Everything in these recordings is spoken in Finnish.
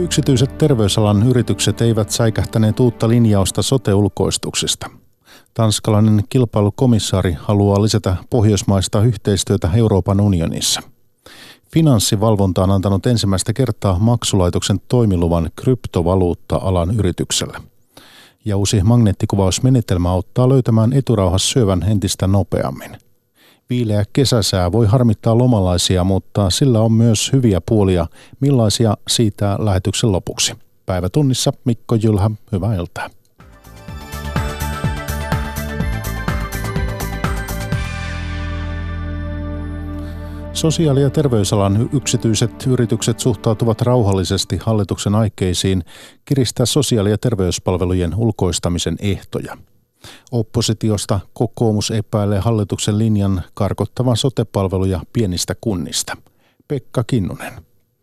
Yksityiset terveysalan yritykset eivät säikähtäneet uutta linjausta sote-ulkoistuksista. Tanskalainen kilpailukomissaari haluaa lisätä pohjoismaista yhteistyötä Euroopan unionissa. Finanssivalvonta on antanut ensimmäistä kertaa maksulaitoksen toimiluvan kryptovaluutta-alan yritykselle. Ja uusi magneettikuvausmenetelmä auttaa löytämään eturauhas syövän entistä nopeammin. Viileä kesäsää voi harmittaa lomalaisia, mutta sillä on myös hyviä puolia, millaisia siitä lähetyksen lopuksi. Päivätunnissa Mikko Jylhä, hyvää iltaa. Sosiaali- ja terveysalan yksityiset yritykset suhtautuvat rauhallisesti hallituksen aikeisiin kiristää sosiaali- ja terveyspalvelujen ulkoistamisen ehtoja. Oppositiosta kokoomus epäilee hallituksen linjan karkottavan sotepalveluja pienistä kunnista. Pekka Kinnunen.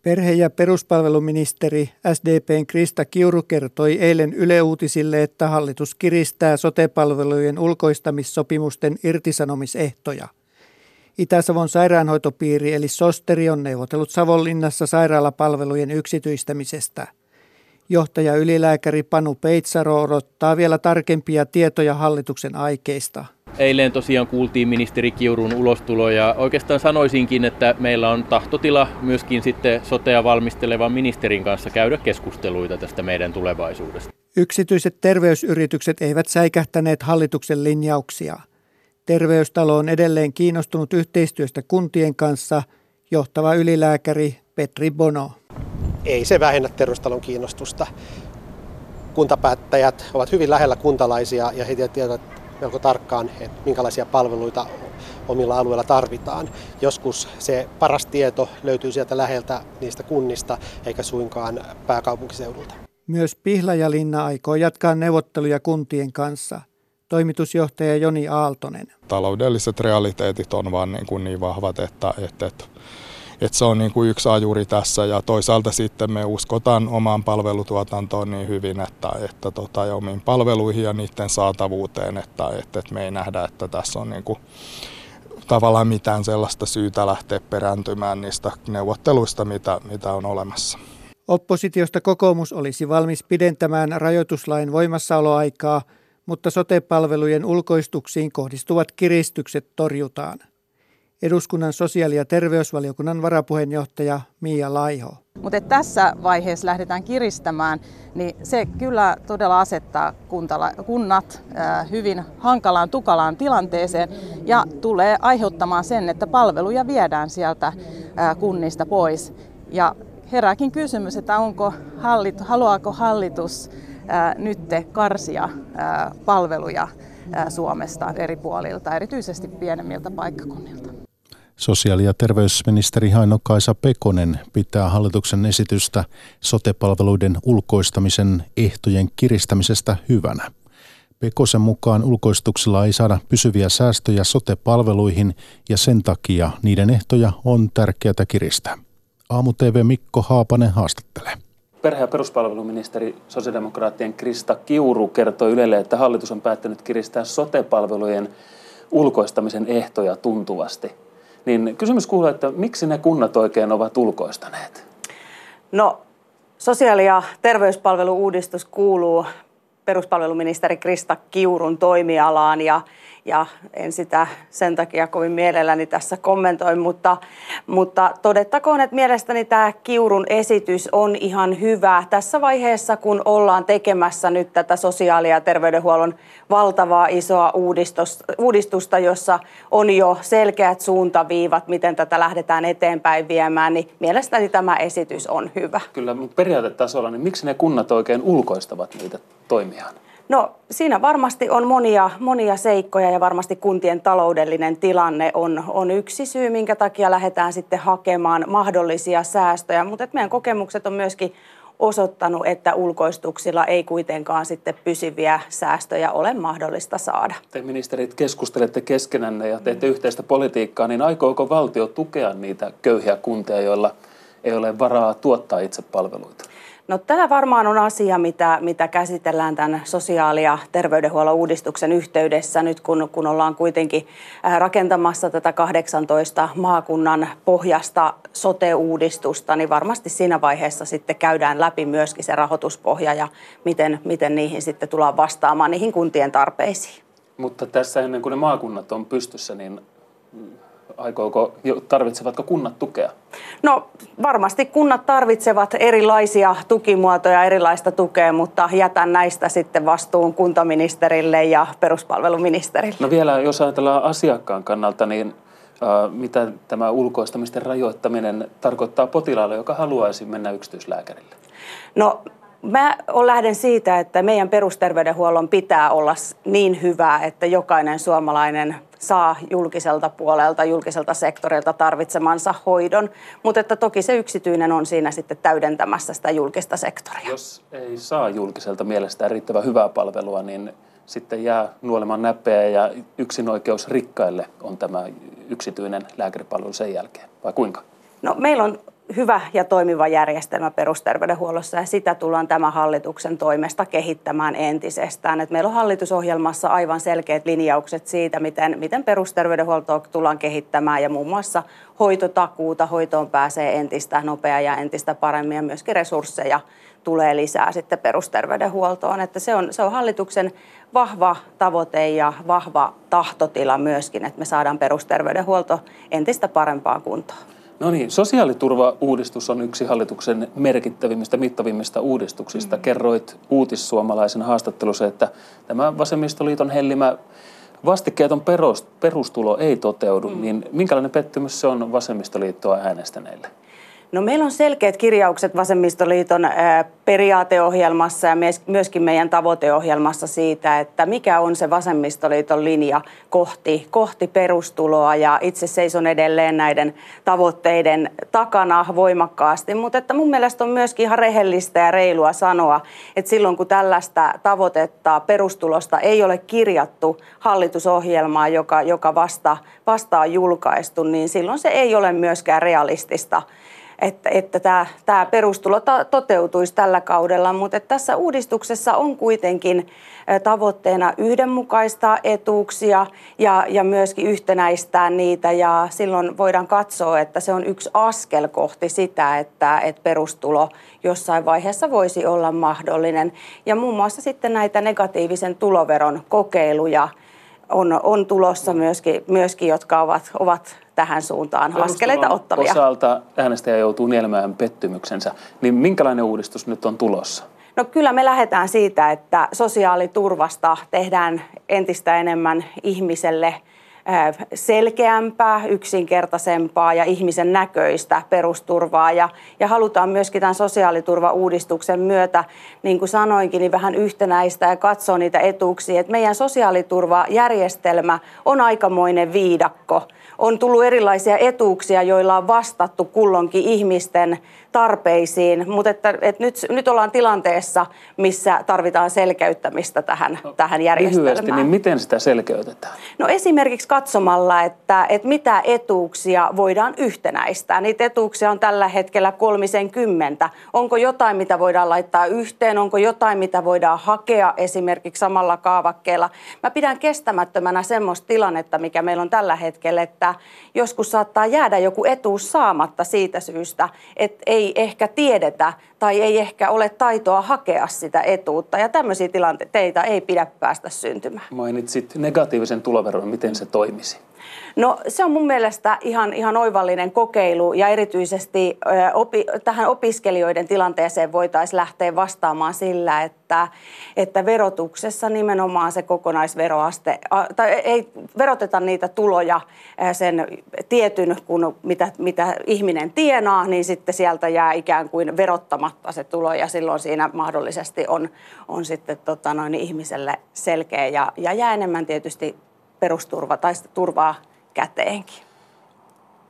Perhe- ja peruspalveluministeri SDPn Krista Kiuru kertoi eilen Yle Uutisille, että hallitus kiristää sotepalvelujen ulkoistamissopimusten irtisanomisehtoja. Itä-Savon sairaanhoitopiiri eli Sosteri on neuvotellut Savonlinnassa sairaalapalvelujen yksityistämisestä. Johtaja ylilääkäri Panu Peitsaro odottaa vielä tarkempia tietoja hallituksen aikeista. Eilen tosiaan kuultiin ministeri Kiurun ulostulo ja oikeastaan sanoisinkin, että meillä on tahtotila myöskin sitten sotea valmistelevan ministerin kanssa käydä keskusteluita tästä meidän tulevaisuudesta. Yksityiset terveysyritykset eivät säikähtäneet hallituksen linjauksia. Terveystalo on edelleen kiinnostunut yhteistyöstä kuntien kanssa, johtava ylilääkäri Petri Bono. Ei se vähennä terveystalon kiinnostusta. Kuntapäättäjät ovat hyvin lähellä kuntalaisia ja he tietävät melko tarkkaan, että minkälaisia palveluita omilla alueilla tarvitaan. Joskus se paras tieto löytyy sieltä läheltä niistä kunnista eikä suinkaan pääkaupunkiseudulta. Myös Pihlajalinna aikoo jatkaa neuvotteluja kuntien kanssa – toimitusjohtaja Joni Aaltonen. Taloudelliset realiteetit on vaan niin, kuin niin vahvat, että, että, että, että se on niin kuin yksi ajuri tässä ja toisaalta sitten me uskotaan omaan palvelutuotantoon niin hyvin, että, että tota, ja omiin palveluihin ja niiden saatavuuteen, että, että, että me ei nähdä, että tässä on niin kuin tavallaan mitään sellaista syytä lähteä perääntymään niistä neuvotteluista, mitä, mitä on olemassa. Oppositiosta kokoomus olisi valmis pidentämään rajoituslain voimassaoloaikaa – mutta sotepalvelujen ulkoistuksiin kohdistuvat kiristykset torjutaan. Eduskunnan sosiaali- ja terveysvaliokunnan varapuheenjohtaja Mia Laiho. Mutta tässä vaiheessa lähdetään kiristämään, niin se kyllä todella asettaa kuntala, kunnat hyvin hankalaan, tukalaan tilanteeseen ja tulee aiheuttamaan sen, että palveluja viedään sieltä kunnista pois. Ja herääkin kysymys, että onko hallit, haluaako hallitus nyt karsia palveluja Suomesta eri puolilta, erityisesti pienemmiltä paikkakunnilta. Sosiaali- ja terveysministeri Haino-Kaisa Pekonen pitää hallituksen esitystä sotepalveluiden ulkoistamisen ehtojen kiristämisestä hyvänä. Pekosen mukaan ulkoistuksilla ei saada pysyviä säästöjä sotepalveluihin ja sen takia niiden ehtoja on tärkeää kiristää. Aamu TV Mikko Haapanen haastattelee. Perhe- ja peruspalveluministeri sosiaalidemokraattien Krista Kiuru kertoi Ylelle, että hallitus on päättänyt kiristää sotepalvelujen ulkoistamisen ehtoja tuntuvasti. Niin kysymys kuuluu, että miksi ne kunnat oikein ovat ulkoistaneet? No, sosiaali- ja terveyspalvelu-uudistus kuuluu peruspalveluministeri Krista Kiurun toimialaan ja ja en sitä sen takia kovin mielelläni tässä kommentoi, mutta, mutta todettakoon, että mielestäni tämä Kiurun esitys on ihan hyvä tässä vaiheessa, kun ollaan tekemässä nyt tätä sosiaali- ja terveydenhuollon valtavaa isoa uudistusta, jossa on jo selkeät suuntaviivat, miten tätä lähdetään eteenpäin viemään, niin mielestäni tämä esitys on hyvä. Kyllä, mutta periaatetasolla, niin miksi ne kunnat oikein ulkoistavat niitä toimiaan? No siinä varmasti on monia, monia seikkoja ja varmasti kuntien taloudellinen tilanne on, on yksi syy, minkä takia lähdetään sitten hakemaan mahdollisia säästöjä. Mutta meidän kokemukset on myöskin osoittanut, että ulkoistuksilla ei kuitenkaan sitten pysyviä säästöjä ole mahdollista saada. Te ministerit keskustelette keskenänne ja teette yhteistä politiikkaa, niin aikooko valtio tukea niitä köyhiä kuntia, joilla ei ole varaa tuottaa itse palveluita? No tämä varmaan on asia, mitä, mitä käsitellään tämän sosiaali- ja terveydenhuollon uudistuksen yhteydessä nyt, kun, kun ollaan kuitenkin rakentamassa tätä 18 maakunnan pohjasta sote-uudistusta, niin varmasti siinä vaiheessa sitten käydään läpi myöskin se rahoituspohja ja miten, miten niihin sitten tullaan vastaamaan niihin kuntien tarpeisiin. Mutta tässä ennen kuin ne maakunnat on pystyssä, niin aikooko, tarvitsevatko kunnat tukea? No varmasti kunnat tarvitsevat erilaisia tukimuotoja, erilaista tukea, mutta jätän näistä sitten vastuun kuntaministerille ja peruspalveluministerille. No vielä, jos ajatellaan asiakkaan kannalta, niin mitä tämä ulkoistamisten rajoittaminen tarkoittaa potilaalle, joka haluaisi mennä yksityislääkärille? No Mä lähden siitä, että meidän perusterveydenhuollon pitää olla niin hyvää, että jokainen suomalainen saa julkiselta puolelta, julkiselta sektorilta tarvitsemansa hoidon, mutta että toki se yksityinen on siinä sitten täydentämässä sitä julkista sektoria. Jos ei saa julkiselta mielestä riittävän hyvää palvelua, niin sitten jää nuolemaan näppejä ja yksinoikeus rikkaille on tämä yksityinen lääkäripalvelu sen jälkeen, vai kuinka? No meillä on hyvä ja toimiva järjestelmä perusterveydenhuollossa ja sitä tullaan tämän hallituksen toimesta kehittämään entisestään. Et meillä on hallitusohjelmassa aivan selkeät linjaukset siitä, miten, miten perusterveydenhuoltoa tullaan kehittämään ja muun muassa hoitotakuuta, hoitoon pääsee entistä nopeaa ja entistä paremmin ja myöskin resursseja tulee lisää sitten perusterveydenhuoltoon. Että se, on, se on hallituksen vahva tavoite ja vahva tahtotila myöskin, että me saadaan perusterveydenhuolto entistä parempaan kuntoon. No niin, sosiaaliturva-uudistus on yksi hallituksen merkittävimmistä, mittavimmista uudistuksista. Mm. Kerroit uutissuomalaisen haastattelussa, että tämä Vasemmistoliiton hellimä vastikkeeton perustulo ei toteudu, mm. niin minkälainen pettymys se on vasemmistoliittoa äänestäneille? No meillä on selkeät kirjaukset Vasemmistoliiton periaateohjelmassa ja myöskin meidän tavoiteohjelmassa siitä, että mikä on se Vasemmistoliiton linja kohti, kohti perustuloa. Ja itse seison edelleen näiden tavoitteiden takana voimakkaasti, mutta että mun mielestä on myöskin ihan rehellistä ja reilua sanoa, että silloin kun tällaista tavoitetta perustulosta ei ole kirjattu hallitusohjelmaa, joka, joka vasta, vasta on julkaistu, niin silloin se ei ole myöskään realistista että, että tämä, tämä perustulo toteutuisi tällä kaudella, mutta tässä uudistuksessa on kuitenkin tavoitteena yhdenmukaistaa etuuksia ja, ja myöskin yhtenäistää niitä ja silloin voidaan katsoa, että se on yksi askel kohti sitä, että, että perustulo jossain vaiheessa voisi olla mahdollinen. Ja muun muassa sitten näitä negatiivisen tuloveron kokeiluja on, on tulossa myöskin, myöskin, jotka ovat, ovat tähän suuntaan askeleita ottavia. osalta äänestäjä joutuu nielemään pettymyksensä, niin minkälainen uudistus nyt on tulossa? No kyllä me lähdetään siitä, että sosiaaliturvasta tehdään entistä enemmän ihmiselle – selkeämpää, yksinkertaisempaa ja ihmisen näköistä perusturvaa. Ja, ja halutaan myöskin tämän sosiaaliturvauudistuksen myötä, niin kuin sanoinkin, niin vähän yhtenäistä ja katsoa niitä etuuksia. Et meidän sosiaaliturvajärjestelmä on aikamoinen viidakko. On tullut erilaisia etuuksia, joilla on vastattu kullonkin ihmisten tarpeisiin, mutta että, että nyt, nyt ollaan tilanteessa, missä tarvitaan selkeyttämistä tähän, no, tähän järjestelmään. Lyhyesti, niin miten sitä selkeytetään? No esimerkiksi katsomalla, että, että mitä etuuksia voidaan yhtenäistää. Niitä etuuksia on tällä hetkellä kolmisen kymmentä. Onko jotain, mitä voidaan laittaa yhteen? Onko jotain, mitä voidaan hakea esimerkiksi samalla kaavakkeella? Mä pidän kestämättömänä semmoista tilannetta, mikä meillä on tällä hetkellä, että joskus saattaa jäädä joku etuus saamatta siitä syystä, että ei ehkä tiedetä tai ei ehkä ole taitoa hakea sitä etuutta. Ja tämmöisiä tilanteita ei pidä päästä syntymään. Mainitsit negatiivisen tuloveron, miten se toimisi? No se on mun mielestä ihan, ihan oivallinen kokeilu ja erityisesti opi, tähän opiskelijoiden tilanteeseen voitaisiin lähteä vastaamaan sillä, että, että verotuksessa nimenomaan se kokonaisveroaste, tai ei veroteta niitä tuloja sen tietyn, kun mitä, mitä ihminen tienaa, niin sitten sieltä jää ikään kuin verottamatta se tulo ja silloin siinä mahdollisesti on, on sitten tota noin, ihmiselle selkeä ja, ja jää enemmän tietysti perusturva tai turvaa käteenkin.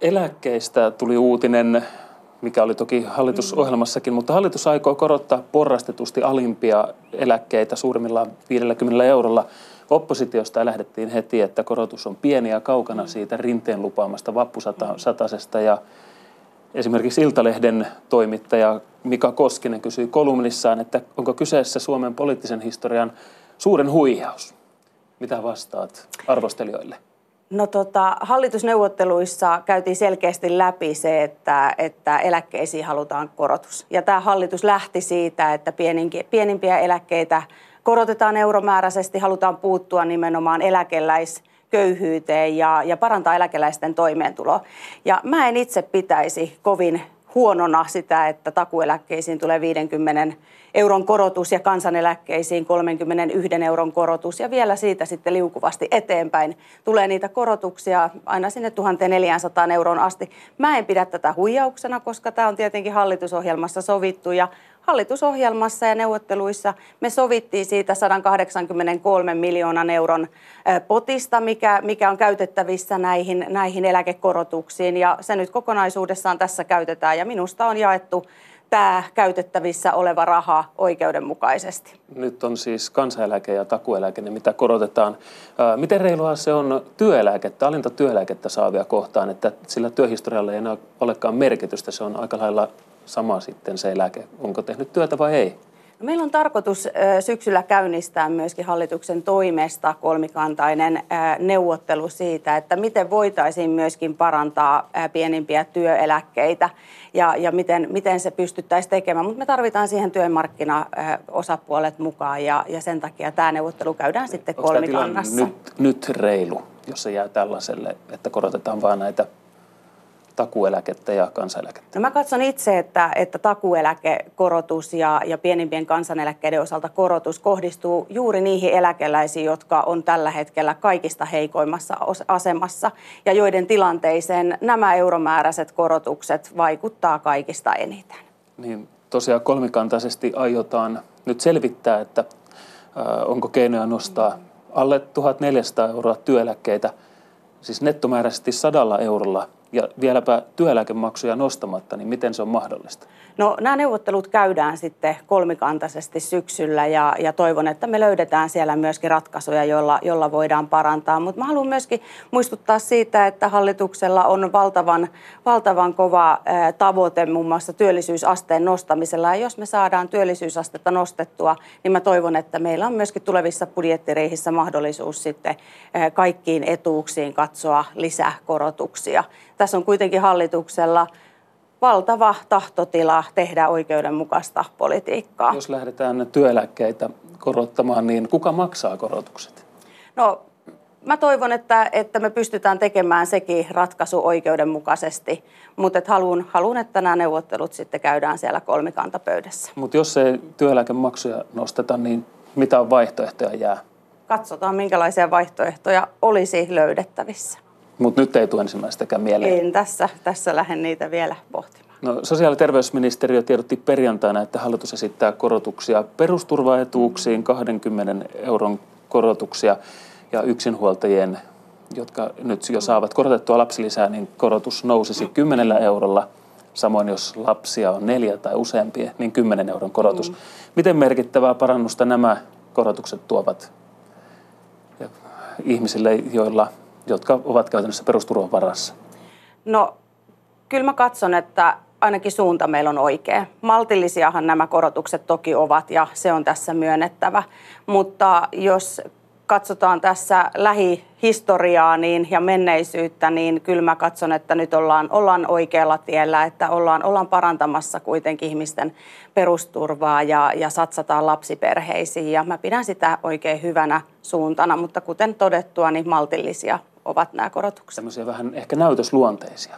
Eläkkeistä tuli uutinen, mikä oli toki hallitusohjelmassakin, mutta hallitus aikoo korottaa porrastetusti alimpia eläkkeitä suurimmillaan 50 eurolla. Oppositiosta lähdettiin heti, että korotus on pieni ja kaukana siitä rinteen lupaamasta vappusatasesta ja Esimerkiksi Iltalehden toimittaja Mika Koskinen kysyi kolumnissaan, että onko kyseessä Suomen poliittisen historian suuren huijaus. Mitä vastaat arvostelijoille? No tota, hallitusneuvotteluissa käytiin selkeästi läpi se, että, että eläkkeisiin halutaan korotus. Ja tämä hallitus lähti siitä, että pienimpiä eläkkeitä korotetaan euromääräisesti, halutaan puuttua nimenomaan eläkeläisköyhyyteen ja, ja parantaa eläkeläisten toimeentuloa. Ja mä en itse pitäisi kovin huonona sitä, että takueläkkeisiin tulee 50 euron korotus ja kansaneläkkeisiin 31 euron korotus ja vielä siitä sitten liukuvasti eteenpäin tulee niitä korotuksia aina sinne 1400 euron asti. Mä en pidä tätä huijauksena, koska tämä on tietenkin hallitusohjelmassa sovittu ja hallitusohjelmassa ja neuvotteluissa me sovittiin siitä 183 miljoonan euron potista, mikä, mikä on käytettävissä näihin, näihin eläkekorotuksiin ja se nyt kokonaisuudessaan tässä käytetään ja minusta on jaettu tämä käytettävissä oleva raha oikeudenmukaisesti. Nyt on siis kansaneläke ja takueläke, ne mitä korotetaan. Miten reilua se on työeläkettä, alinta työeläkettä saavia kohtaan, että sillä työhistorialla ei enää olekaan merkitystä, se on aika lailla sama sitten se eläke, onko tehnyt työtä vai ei? No meillä on tarkoitus syksyllä käynnistää myöskin hallituksen toimesta kolmikantainen neuvottelu siitä, että miten voitaisiin myöskin parantaa pienimpiä työeläkkeitä ja, ja miten, miten se pystyttäisiin tekemään. Mutta me tarvitaan siihen työmarkkinaosapuolet mukaan ja, ja sen takia tämä neuvottelu käydään sitten kolmikannassa. Nyt, nyt reilu, jos se jää tällaiselle, että korotetaan vain näitä takueläkettä ja kansaneläkettä? No mä katson itse, että, että takueläkekorotus ja, ja pienimpien kansaneläkkeiden osalta korotus kohdistuu juuri niihin eläkeläisiin, jotka on tällä hetkellä kaikista heikoimmassa asemassa ja joiden tilanteeseen nämä euromääräiset korotukset vaikuttaa kaikista eniten. Niin tosiaan kolmikantaisesti aiotaan nyt selvittää, että äh, onko keinoja nostaa alle 1400 euroa työeläkkeitä, siis nettomääräisesti sadalla eurolla ja vieläpä työeläkemaksuja nostamatta, niin miten se on mahdollista? No nämä neuvottelut käydään sitten kolmikantaisesti syksyllä ja, ja toivon, että me löydetään siellä myöskin ratkaisuja, joilla, joilla voidaan parantaa. Mutta mä haluan myöskin muistuttaa siitä, että hallituksella on valtavan, valtavan kova tavoite muun muassa työllisyysasteen nostamisella. Ja jos me saadaan työllisyysastetta nostettua, niin mä toivon, että meillä on myöskin tulevissa budjettireihissä mahdollisuus sitten kaikkiin etuuksiin katsoa lisäkorotuksia. Tässä on kuitenkin hallituksella valtava tahtotila tehdä oikeudenmukaista politiikkaa. Jos lähdetään työeläkkeitä korottamaan, niin kuka maksaa korotukset? No, mä toivon, että, että me pystytään tekemään sekin ratkaisu oikeudenmukaisesti, mutta et haluan, haluan, että nämä neuvottelut sitten käydään siellä kolmikantapöydässä. Mutta jos ei työeläkemaksuja nosteta, niin mitä on vaihtoehtoja jää? Katsotaan, minkälaisia vaihtoehtoja olisi löydettävissä. Mutta nyt ei tule ensimmäistäkään mieleen. En tässä, tässä lähden niitä vielä pohtimaan. No, sosiaali- ja terveysministeriö tiedotti perjantaina, että hallitus esittää korotuksia perusturvaetuuksiin, 20 euron korotuksia ja yksinhuoltajien, jotka nyt jo saavat korotettua lapsilisää, niin korotus nousisi 10 eurolla. Samoin jos lapsia on neljä tai useampia, niin 10 euron korotus. Mm. Miten merkittävää parannusta nämä korotukset tuovat ihmisille, joilla jotka ovat käytännössä perusturvan varassa? No, kyllä mä katson, että ainakin suunta meillä on oikea. Maltillisiahan nämä korotukset toki ovat ja se on tässä myönnettävä. Mutta jos katsotaan tässä lähihistoriaa niin, ja menneisyyttä, niin kyllä mä katson, että nyt ollaan, ollaan oikealla tiellä, että ollaan, ollaan parantamassa kuitenkin ihmisten perusturvaa ja, ja satsataan lapsiperheisiin. Ja mä pidän sitä oikein hyvänä suuntana, mutta kuten todettua, niin maltillisia ovat nämä korotukset. Sellaisia vähän ehkä näytösluonteisia.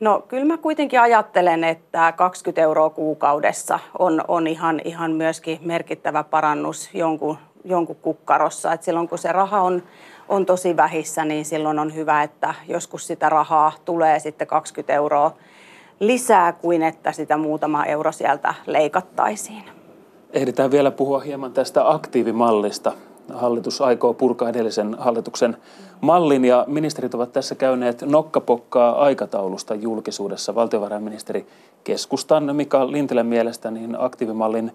No kyllä mä kuitenkin ajattelen, että 20 euroa kuukaudessa on, on ihan, ihan myöskin merkittävä parannus jonkun, jonkun kukkarossa. Et silloin kun se raha on, on tosi vähissä, niin silloin on hyvä, että joskus sitä rahaa tulee sitten 20 euroa lisää kuin että sitä muutama euro sieltä leikattaisiin. Ehditään vielä puhua hieman tästä aktiivimallista. Hallitus aikoo purkaa edellisen hallituksen mallin ja ministerit ovat tässä käyneet nokkapokkaa aikataulusta julkisuudessa. Valtiovarainministeri keskustan Mika Lintilän mielestä niin aktiivimallin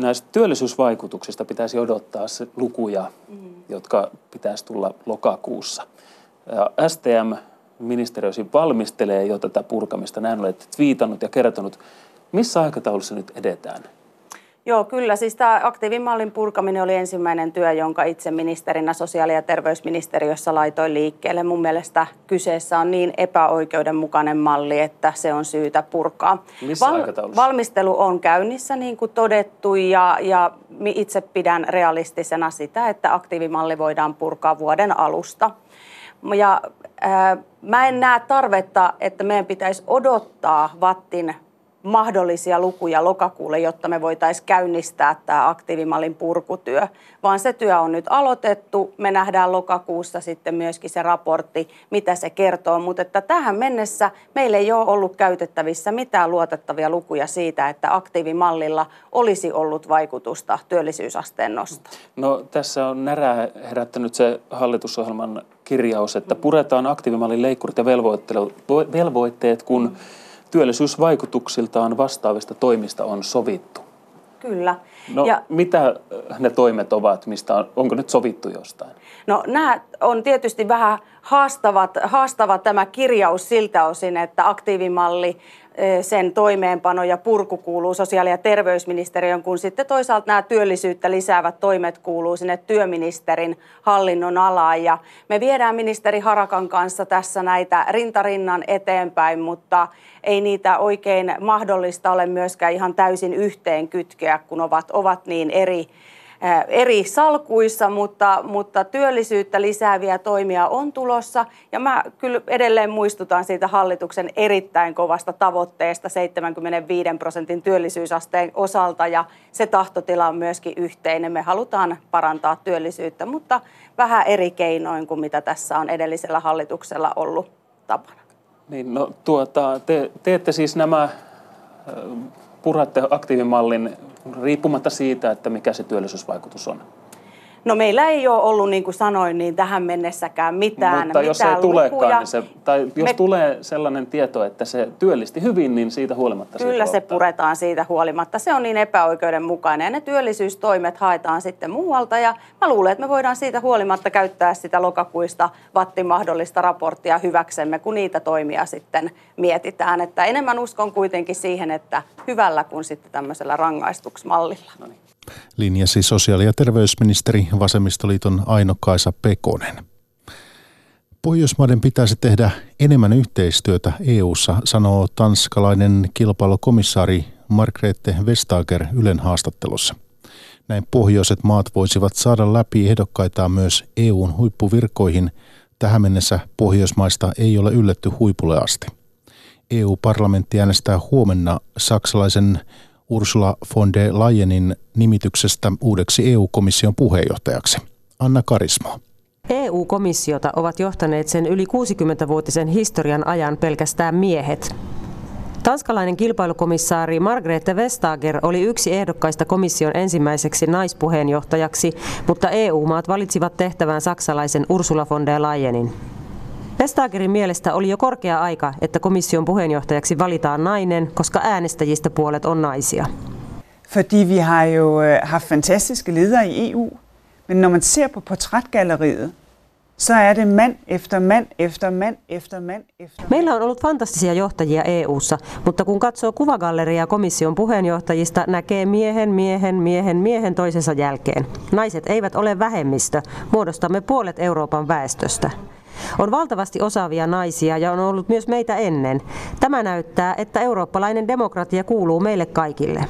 näistä työllisyysvaikutuksista pitäisi odottaa lukuja, mm. jotka pitäisi tulla lokakuussa. Ja STM ministeriö valmistelee jo tätä purkamista. Näin olette twiitannut ja kertonut. Missä aikataulussa nyt edetään? Joo, kyllä. Siis tämä aktiivimallin purkaminen oli ensimmäinen työ, jonka itse ministerinä sosiaali- ja terveysministeriössä laitoin liikkeelle. Mun mielestä kyseessä on niin epäoikeudenmukainen malli, että se on syytä purkaa. Missä Val- valmistelu on käynnissä, niin kuin todettu, ja, ja itse pidän realistisena sitä, että aktiivimalli voidaan purkaa vuoden alusta. Ja äh, mä en näe tarvetta, että meidän pitäisi odottaa Vattin mahdollisia lukuja lokakuulle, jotta me voitaisiin käynnistää tämä aktiivimallin purkutyö, vaan se työ on nyt aloitettu. Me nähdään lokakuussa sitten myöskin se raportti, mitä se kertoo, mutta että tähän mennessä meillä ei ole ollut käytettävissä mitään luotettavia lukuja siitä, että aktiivimallilla olisi ollut vaikutusta työllisyysasteen nostoon. No tässä on närää herättänyt se hallitusohjelman kirjaus, että puretaan aktiivimallin leikkurit ja velvoitteet, kun mm työllisyysvaikutuksiltaan vastaavista toimista on sovittu. Kyllä. No ja, mitä ne toimet ovat, mistä on, onko nyt sovittu jostain? No nämä on tietysti vähän haastavat, haastava tämä kirjaus siltä osin, että aktiivimalli sen toimeenpano ja purku kuuluu sosiaali- ja terveysministeriön, kun sitten toisaalta nämä työllisyyttä lisäävät toimet kuuluu sinne työministerin hallinnon alaan. Ja me viedään ministeri Harakan kanssa tässä näitä rintarinnan eteenpäin, mutta ei niitä oikein mahdollista ole myöskään ihan täysin yhteen kytkeä, kun ovat, ovat niin eri eri salkuissa, mutta, mutta työllisyyttä lisääviä toimia on tulossa. Ja mä kyllä edelleen muistutan siitä hallituksen erittäin kovasta tavoitteesta 75 prosentin työllisyysasteen osalta ja se tahtotila on myöskin yhteinen. Me halutaan parantaa työllisyyttä, mutta vähän eri keinoin kuin mitä tässä on edellisellä hallituksella ollut tapana. Niin, no, tuota, te teette siis nämä puratte aktiivimallin riippumatta siitä, että mikä se työllisyysvaikutus on? No meillä ei ole ollut, niin kuin sanoin, niin tähän mennessäkään mitään Mutta jos mitään ei tulekaan, niin se, tai jos Me... tulee sellainen tieto, että se työllisti hyvin, niin siitä huolimatta Kyllä se puretaan siitä huolimatta. Se on niin epäoikeudenmukainen ja ne työllisyystoimet haetaan sitten muualta ja mä luulen, että me voidaan siitä huolimatta käyttää sitä lokakuista vattin mahdollista raporttia hyväksemme, kun niitä toimia sitten mietitään. Että enemmän uskon kuitenkin siihen, että hyvällä kuin sitten tämmöisellä rangaistuksmallilla. No niin linjasi sosiaali- ja terveysministeri Vasemmistoliiton Aino-Kaisa Pekonen. Pohjoismaiden pitäisi tehdä enemmän yhteistyötä EU:ssa, sanoo tanskalainen kilpailukomissaari Margrethe Vestager Ylen haastattelussa. Näin pohjoiset maat voisivat saada läpi ehdokkaitaan myös EUn huippuvirkoihin. Tähän mennessä Pohjoismaista ei ole ylletty huipulle asti. EU-parlamentti äänestää huomenna saksalaisen Ursula von der Leyenin nimityksestä uudeksi EU-komission puheenjohtajaksi. Anna Karismo. EU-komissiota ovat johtaneet sen yli 60-vuotisen historian ajan pelkästään miehet. Tanskalainen kilpailukomissaari Margrethe Vestager oli yksi ehdokkaista komission ensimmäiseksi naispuheenjohtajaksi, mutta EU-maat valitsivat tehtävään saksalaisen Ursula von der Leyenin. Vestagerin mielestä oli jo korkea aika, että komission puheenjohtajaksi valitaan nainen, koska äänestäjistä puolet on naisia. Fordi vi har jo øh, haft fantastiske ledere i EU, men når man ser på portrætgalleriet, så er det mand efter mand efter mand efter mand efter Meillä on ollut fantastisia johtajia EU:ssa, mutta kun katsoo kuvagalleriaa komission puheenjohtajista, näkee miehen, miehen, miehen, miehen toisensa jälkeen. Naiset eivät ole vähemmistö, muodostamme puolet Euroopan väestöstä. On valtavasti osaavia naisia ja on ollut myös meitä ennen. Tämä näyttää, että eurooppalainen demokratia kuuluu meille kaikille.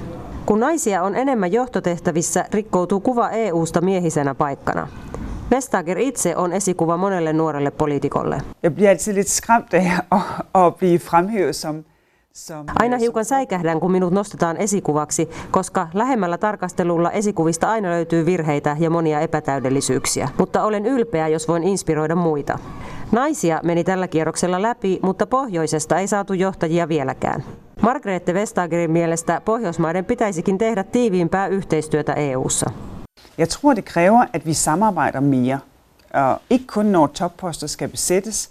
Kun naisia on enemmän johtotehtävissä, rikkoutuu kuva EU-sta miehisenä paikkana. Vestager itse on esikuva monelle nuorelle poliitikolle. Jeg bliver altid lidt skræmt af at, at blive fremhævet som Aina hiukan säikähdän, kun minut nostetaan esikuvaksi, koska lähemmällä tarkastelulla esikuvista aina löytyy virheitä ja monia epätäydellisyyksiä. Mutta olen ylpeä, jos voin inspiroida muita. Naisia meni tällä kierroksella läpi, mutta pohjoisesta ei saatu johtajia vieläkään. Margrethe Vestagerin mielestä Pohjoismaiden pitäisikin tehdä tiiviimpää yhteistyötä EU:ssa. Jeg tror, det kræver, at vi samarbejder mere. Uh, ikke kun når topposter skal besættes,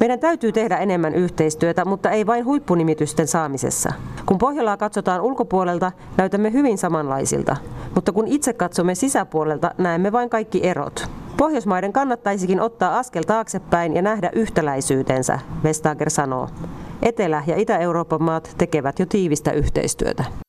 meidän täytyy tehdä enemmän yhteistyötä, mutta ei vain huippunimitysten saamisessa. Kun Pohjolaa katsotaan ulkopuolelta, näytämme hyvin samanlaisilta, mutta kun itse katsomme sisäpuolelta, näemme vain kaikki erot. Pohjoismaiden kannattaisikin ottaa askel taaksepäin ja nähdä yhtäläisyytensä, Vestager sanoo. Etelä- ja Itä-Euroopan maat tekevät jo tiivistä yhteistyötä.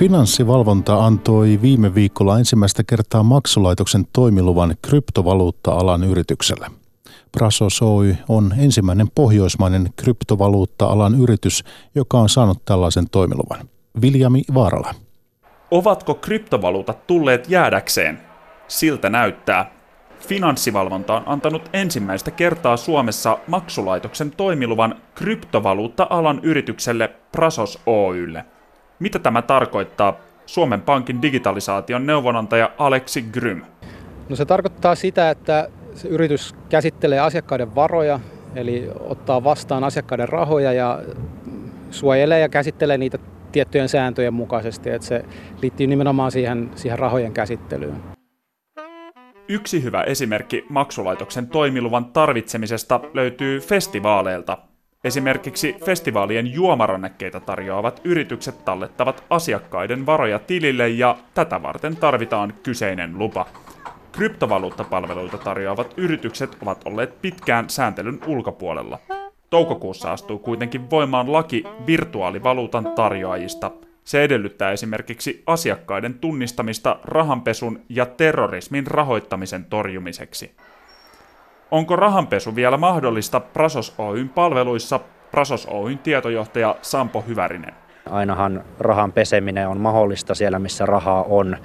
Finanssivalvonta antoi viime viikolla ensimmäistä kertaa maksulaitoksen toimiluvan kryptovaluutta-alan yritykselle. Prasos Oy on ensimmäinen pohjoismainen kryptovaluutta-alan yritys, joka on saanut tällaisen toimiluvan. Viljami Vaarala. Ovatko kryptovaluutat tulleet jäädäkseen? Siltä näyttää. Finanssivalvonta on antanut ensimmäistä kertaa Suomessa maksulaitoksen toimiluvan kryptovaluutta-alan yritykselle Prasos Oylle. Mitä tämä tarkoittaa? Suomen Pankin digitalisaation neuvonantaja Aleksi Grym. No se tarkoittaa sitä, että se yritys käsittelee asiakkaiden varoja, eli ottaa vastaan asiakkaiden rahoja ja suojelee ja käsittelee niitä tiettyjen sääntöjen mukaisesti. Että se liittyy nimenomaan siihen, siihen rahojen käsittelyyn. Yksi hyvä esimerkki maksulaitoksen toimiluvan tarvitsemisesta löytyy festivaaleilta. Esimerkiksi festivaalien juomarannekkeita tarjoavat yritykset tallettavat asiakkaiden varoja tilille ja tätä varten tarvitaan kyseinen lupa. Kryptovaluuttapalveluita tarjoavat yritykset ovat olleet pitkään sääntelyn ulkopuolella. Toukokuussa astuu kuitenkin voimaan laki virtuaalivaluutan tarjoajista. Se edellyttää esimerkiksi asiakkaiden tunnistamista rahanpesun ja terrorismin rahoittamisen torjumiseksi. Onko rahanpesu vielä mahdollista Prasos Oyn palveluissa? Prasos Oyn tietojohtaja Sampo Hyvärinen. Ainahan rahan peseminen on mahdollista siellä, missä rahaa on.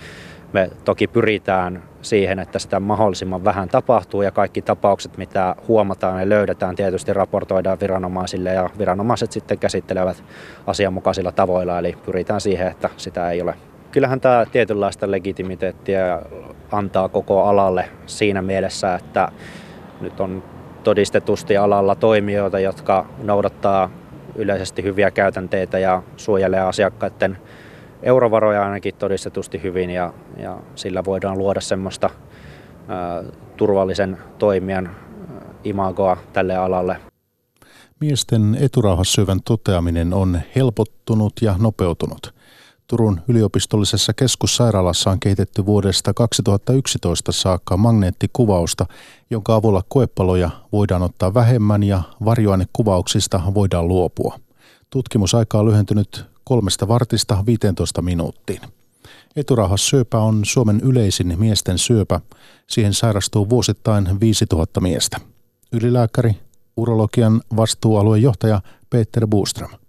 Me toki pyritään siihen, että sitä mahdollisimman vähän tapahtuu ja kaikki tapaukset, mitä huomataan ja löydetään, tietysti raportoidaan viranomaisille ja viranomaiset sitten käsittelevät asianmukaisilla tavoilla, eli pyritään siihen, että sitä ei ole. Kyllähän tämä tietynlaista legitimiteettiä antaa koko alalle siinä mielessä, että nyt on todistetusti alalla toimijoita, jotka noudattaa yleisesti hyviä käytänteitä ja suojelee asiakkaiden eurovaroja ainakin todistetusti hyvin ja, ja sillä voidaan luoda semmoista ää, turvallisen toimijan imagoa tälle alalle. Miesten eturauhassyövän toteaminen on helpottunut ja nopeutunut. Turun yliopistollisessa keskussairaalassa on kehitetty vuodesta 2011 saakka magneettikuvausta, jonka avulla koepaloja voidaan ottaa vähemmän ja varjoainekuvauksista voidaan luopua. Tutkimusaika on lyhentynyt kolmesta vartista 15 minuuttiin. Eturauhassyöpä on Suomen yleisin miesten syöpä. Siihen sairastuu vuosittain 5000 miestä. Ylilääkäri, urologian vastuualuejohtaja Peter Buström.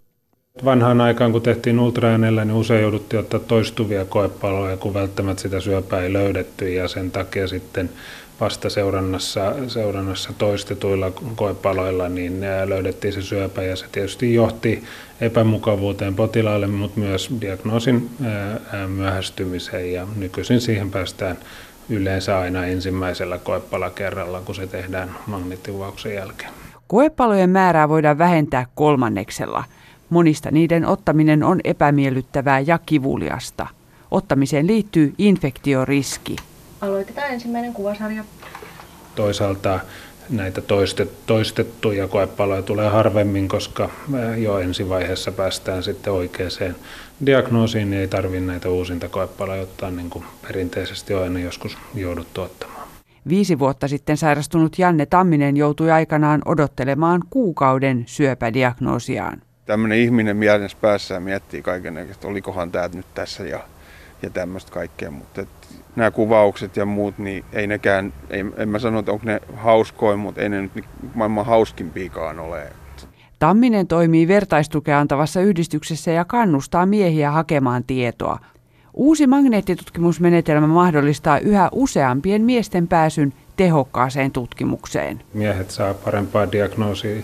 Vanhaan aikaan, kun tehtiin ultraäänellä, niin usein jouduttiin ottaa toistuvia koepaloja, kun välttämättä sitä syöpää ei löydetty. Ja sen takia sitten vasta seurannassa, seurannassa toistetuilla koepaloilla niin löydettiin se syöpä. Ja se tietysti johti epämukavuuteen potilaille, mutta myös diagnoosin myöhästymiseen. Ja nykyisin siihen päästään yleensä aina ensimmäisellä koepalakerralla, kun se tehdään magneettivuoksen jälkeen. Koepalojen määrää voidaan vähentää kolmanneksella – Monista niiden ottaminen on epämiellyttävää ja kivuliasta. Ottamiseen liittyy infektioriski. Aloitetaan ensimmäinen kuvasarja. Toisaalta näitä toistet, toistettuja koepaloja tulee harvemmin, koska jo ensivaiheessa päästään sitten oikeaan diagnoosiin, niin ei tarvitse näitä uusinta koepaloja ottaa niin kuin perinteisesti on aina joskus jouduttu ottamaan. Viisi vuotta sitten sairastunut Janne Tamminen joutui aikanaan odottelemaan kuukauden syöpädiagnoosiaan tämmöinen ihminen mielessä päässään miettii kaiken, että olikohan tämä nyt tässä ja, ja tämmöistä kaikkea, mutta et, nämä kuvaukset ja muut, niin ei nekään, ei, en mä sano, että onko ne hauskoin, mutta ei ne nyt maailman hauskimpiikaan ole. Tamminen toimii vertaistukea antavassa yhdistyksessä ja kannustaa miehiä hakemaan tietoa. Uusi magneettitutkimusmenetelmä mahdollistaa yhä useampien miesten pääsyn tehokkaaseen tutkimukseen. Miehet saa parempaa diagnoosia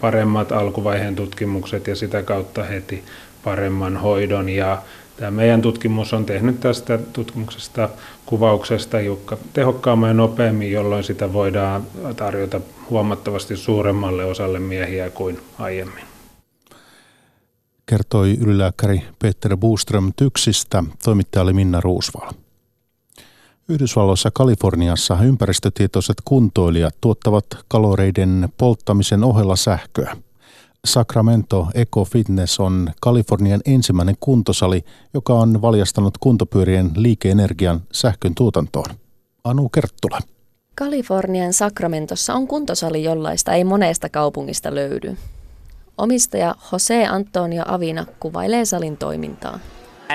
paremmat alkuvaiheen tutkimukset ja sitä kautta heti paremman hoidon. Ja tämä meidän tutkimus on tehnyt tästä tutkimuksesta kuvauksesta hiukan tehokkaammin ja nopeammin, jolloin sitä voidaan tarjota huomattavasti suuremmalle osalle miehiä kuin aiemmin. Kertoi ylilääkäri Peter Buström Tyksistä, toimittaja oli Minna Ruusval. Yhdysvalloissa Kaliforniassa ympäristötietoiset kuntoilijat tuottavat kaloreiden polttamisen ohella sähköä. Sacramento Eco Fitness on Kalifornian ensimmäinen kuntosali, joka on valjastanut kuntopyörien liikeenergian sähkön tuotantoon. Anu Kerttula. Kalifornian Sacramentossa on kuntosali, jollaista ei monesta kaupungista löydy. Omistaja Jose Antonio Avina kuvailee salin toimintaa.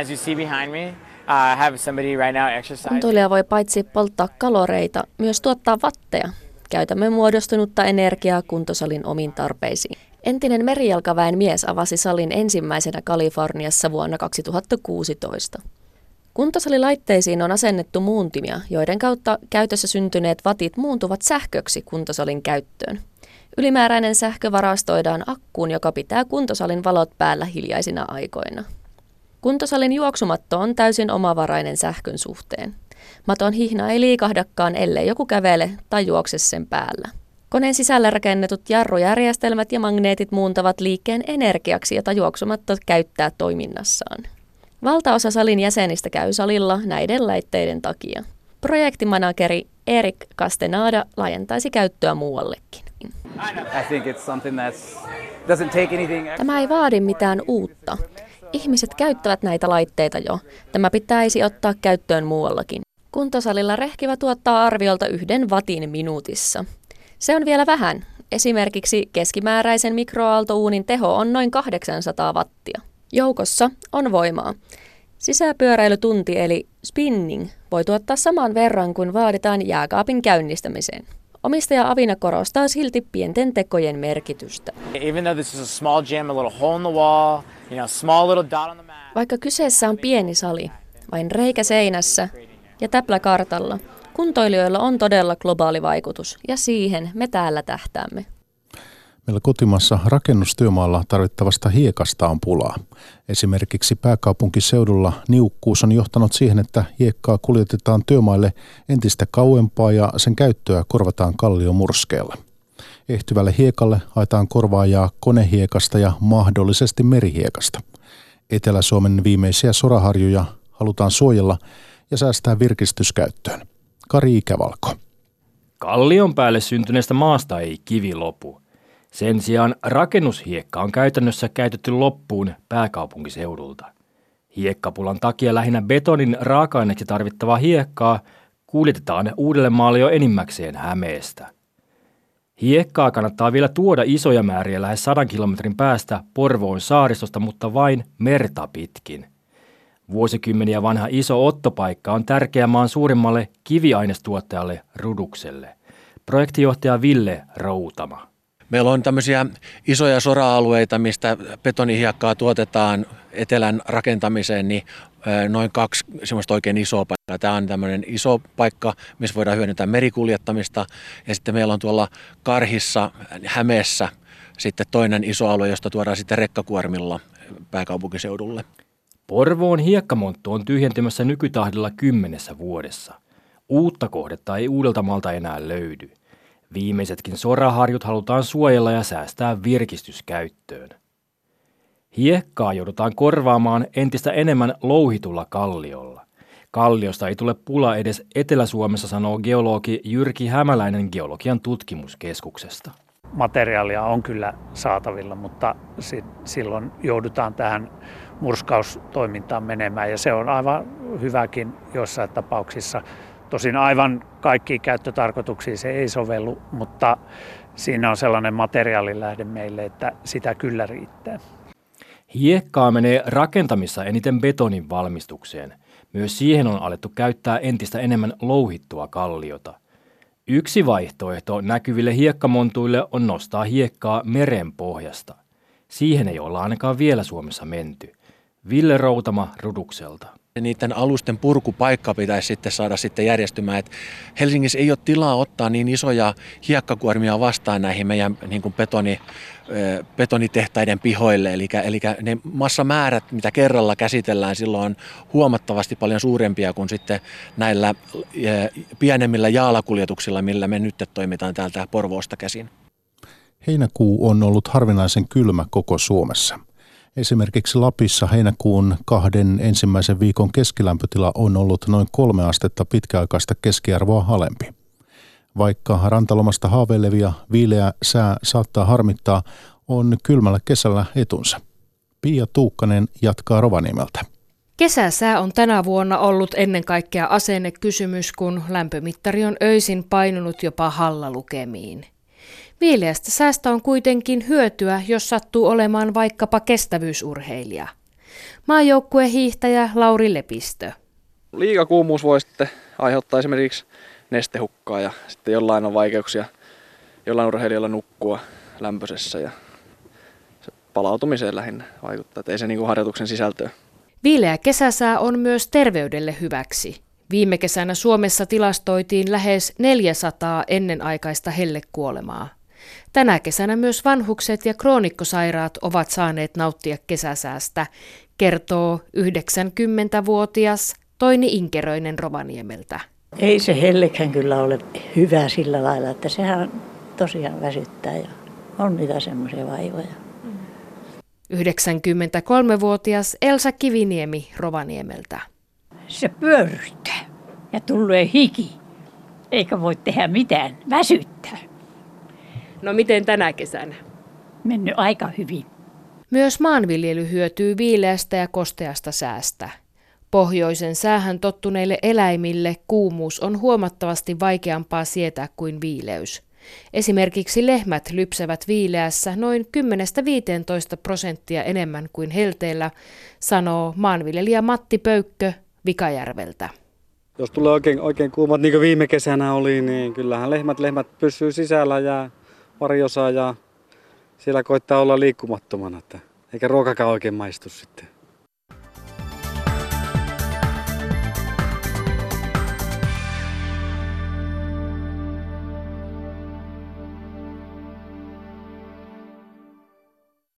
As you see behind me, uh. Kuntoilija voi paitsi polttaa kaloreita, myös tuottaa vatteja. Käytämme muodostunutta energiaa kuntosalin omiin tarpeisiin. Entinen merijalkaväen mies avasi salin ensimmäisenä Kaliforniassa vuonna 2016. Kuntosalilaitteisiin on asennettu muuntimia, joiden kautta käytössä syntyneet vatit muuntuvat sähköksi kuntosalin käyttöön. Ylimääräinen sähkö varastoidaan akkuun, joka pitää kuntosalin valot päällä hiljaisina aikoina. Kuntosalin juoksumatto on täysin omavarainen sähkön suhteen. Maton hihna ei liikahdakaan, ellei joku kävele tai juokse sen päällä. Koneen sisällä rakennetut jarrujärjestelmät ja magneetit muuntavat liikkeen energiaksi, jota juoksumatto käyttää toiminnassaan. Valtaosa salin jäsenistä käy salilla näiden laitteiden takia. Projektimanageri Erik Castenada laajentaisi käyttöä muuallekin. Tämä ei vaadi mitään uutta. Ihmiset käyttävät näitä laitteita jo. Tämä pitäisi ottaa käyttöön muuallakin. Kuntosalilla rehkivä tuottaa arviolta yhden vatin minuutissa. Se on vielä vähän. Esimerkiksi keskimääräisen mikroaaltouunin teho on noin 800 wattia. Joukossa on voimaa. Sisäpyöräilytunti eli spinning voi tuottaa saman verran kuin vaaditaan jääkaapin käynnistämiseen. Omistaja Avina korostaa silti pienten tekojen merkitystä. Vaikka kyseessä on pieni sali, vain reikä seinässä ja täplä kartalla, kuntoilijoilla on todella globaali vaikutus ja siihen me täällä tähtäämme. Meillä kotimassa rakennustyömaalla tarvittavasta hiekasta on pulaa. Esimerkiksi pääkaupunkiseudulla niukkuus on johtanut siihen, että hiekkaa kuljetetaan työmaille entistä kauempaa ja sen käyttöä korvataan kalliomurskeella. Ehtyvälle hiekalle haetaan korvaajaa konehiekasta ja mahdollisesti merihiekasta. Etelä-Suomen viimeisiä soraharjuja halutaan suojella ja säästää virkistyskäyttöön. Kari Ikävalko. Kallion päälle syntyneestä maasta ei kivi lopu. Sen sijaan rakennushiekka on käytännössä käytetty loppuun pääkaupunkiseudulta. Hiekkapulan takia lähinnä betonin raaka-aineeksi tarvittavaa hiekkaa kuljetetaan Uudellemaalle jo enimmäkseen Hämeestä. Hiekkaa kannattaa vielä tuoda isoja määriä lähes sadan kilometrin päästä Porvoon saaristosta, mutta vain merta pitkin. Vuosikymmeniä vanha iso ottopaikka on tärkeä maan suurimmalle kiviainestuottajalle Rudukselle. Projektijohtaja Ville Routama. Meillä on tämmöisiä isoja sora-alueita, mistä betonihiekkaa tuotetaan etelän rakentamiseen, niin noin kaksi semmoista oikein isoa paikkaa. Tämä on tämmöinen iso paikka, missä voidaan hyödyntää merikuljettamista. Ja sitten meillä on tuolla Karhissa, Hämeessä, sitten toinen iso alue, josta tuodaan sitten rekkakuormilla pääkaupunkiseudulle. Porvoon hiekkamonttu on tyhjentymässä nykytahdilla kymmenessä vuodessa. Uutta kohdetta ei Uudeltamaalta enää löydy. Viimeisetkin soraharjut halutaan suojella ja säästää virkistyskäyttöön. Hiekkaa joudutaan korvaamaan entistä enemmän louhitulla kalliolla. Kalliosta ei tule pula edes Etelä-Suomessa, sanoo geologi Jyrki Hämäläinen Geologian tutkimuskeskuksesta. Materiaalia on kyllä saatavilla, mutta silloin joudutaan tähän murskaustoimintaan menemään ja se on aivan hyväkin joissain tapauksissa. Tosin aivan kaikkiin käyttötarkoituksiin se ei sovellu, mutta siinä on sellainen materiaalilähde meille, että sitä kyllä riittää. Hiekkaa menee rakentamissa eniten betonin valmistukseen. Myös siihen on alettu käyttää entistä enemmän louhittua kalliota. Yksi vaihtoehto näkyville hiekkamontuille on nostaa hiekkaa meren pohjasta. Siihen ei olla ainakaan vielä Suomessa menty. Ville Routama Rudukselta niiden alusten purkupaikka pitäisi sitten saada sitten järjestymään. Et Helsingissä ei ole tilaa ottaa niin isoja hiekkakuormia vastaan näihin meidän niin kuin betoni, betonitehtaiden pihoille. Eli, eli ne massamäärät, mitä kerralla käsitellään, silloin on huomattavasti paljon suurempia kuin sitten näillä pienemmillä jaalakuljetuksilla, millä me nyt toimitaan täältä Porvoosta käsin. Heinäkuu on ollut harvinaisen kylmä koko Suomessa – Esimerkiksi Lapissa heinäkuun kahden ensimmäisen viikon keskilämpötila on ollut noin kolme astetta pitkäaikaista keskiarvoa alempi. Vaikka rantalomasta haaveilevia viileä sää saattaa harmittaa, on kylmällä kesällä etunsa. Pia Tuukkanen jatkaa Rovaniemeltä. Kesäsää on tänä vuonna ollut ennen kaikkea asennekysymys, kun lämpömittari on öisin painunut jopa hallalukemiin. Viileästä säästä on kuitenkin hyötyä, jos sattuu olemaan vaikkapa kestävyysurheilija. Maajoukkuehiihtäjä Lauri Lepistö. Liikakuumuus voi sitten aiheuttaa esimerkiksi nestehukkaa ja sitten jollain on vaikeuksia jollain urheilijalla nukkua lämpöisessä ja se palautumiseen lähinnä vaikuttaa, että ei se niin harjoituksen sisältöä. Viileä kesäsää on myös terveydelle hyväksi. Viime kesänä Suomessa tilastoitiin lähes 400 ennenaikaista hellekuolemaa. Tänä kesänä myös vanhukset ja kroonikkosairaat ovat saaneet nauttia kesäsäästä, kertoo 90-vuotias Toini Inkeröinen Rovaniemeltä. Ei se hellekään kyllä ole hyvä sillä lailla, että sehän tosiaan väsyttää ja on niitä semmoisia vaivoja. 93-vuotias Elsa Kiviniemi Rovaniemeltä. Se pyörryttää ja tulee hiki, eikä voi tehdä mitään, väsyttää. No miten tänä kesänä? Mennyt aika hyvin. Myös maanviljely hyötyy viileästä ja kosteasta säästä. Pohjoisen säähän tottuneille eläimille kuumuus on huomattavasti vaikeampaa sietää kuin viileys. Esimerkiksi lehmät lypsävät viileässä noin 10-15 prosenttia enemmän kuin helteellä, sanoo maanviljelijä Matti Pöykkö Vikajärveltä. Jos tulee oikein, oikein kuumat, niin kuin viime kesänä oli, niin kyllähän lehmät, lehmät pysyy sisällä ja varjossa ja siellä koittaa olla liikkumattomana, että eikä ruokakaan oikein maistu sitten.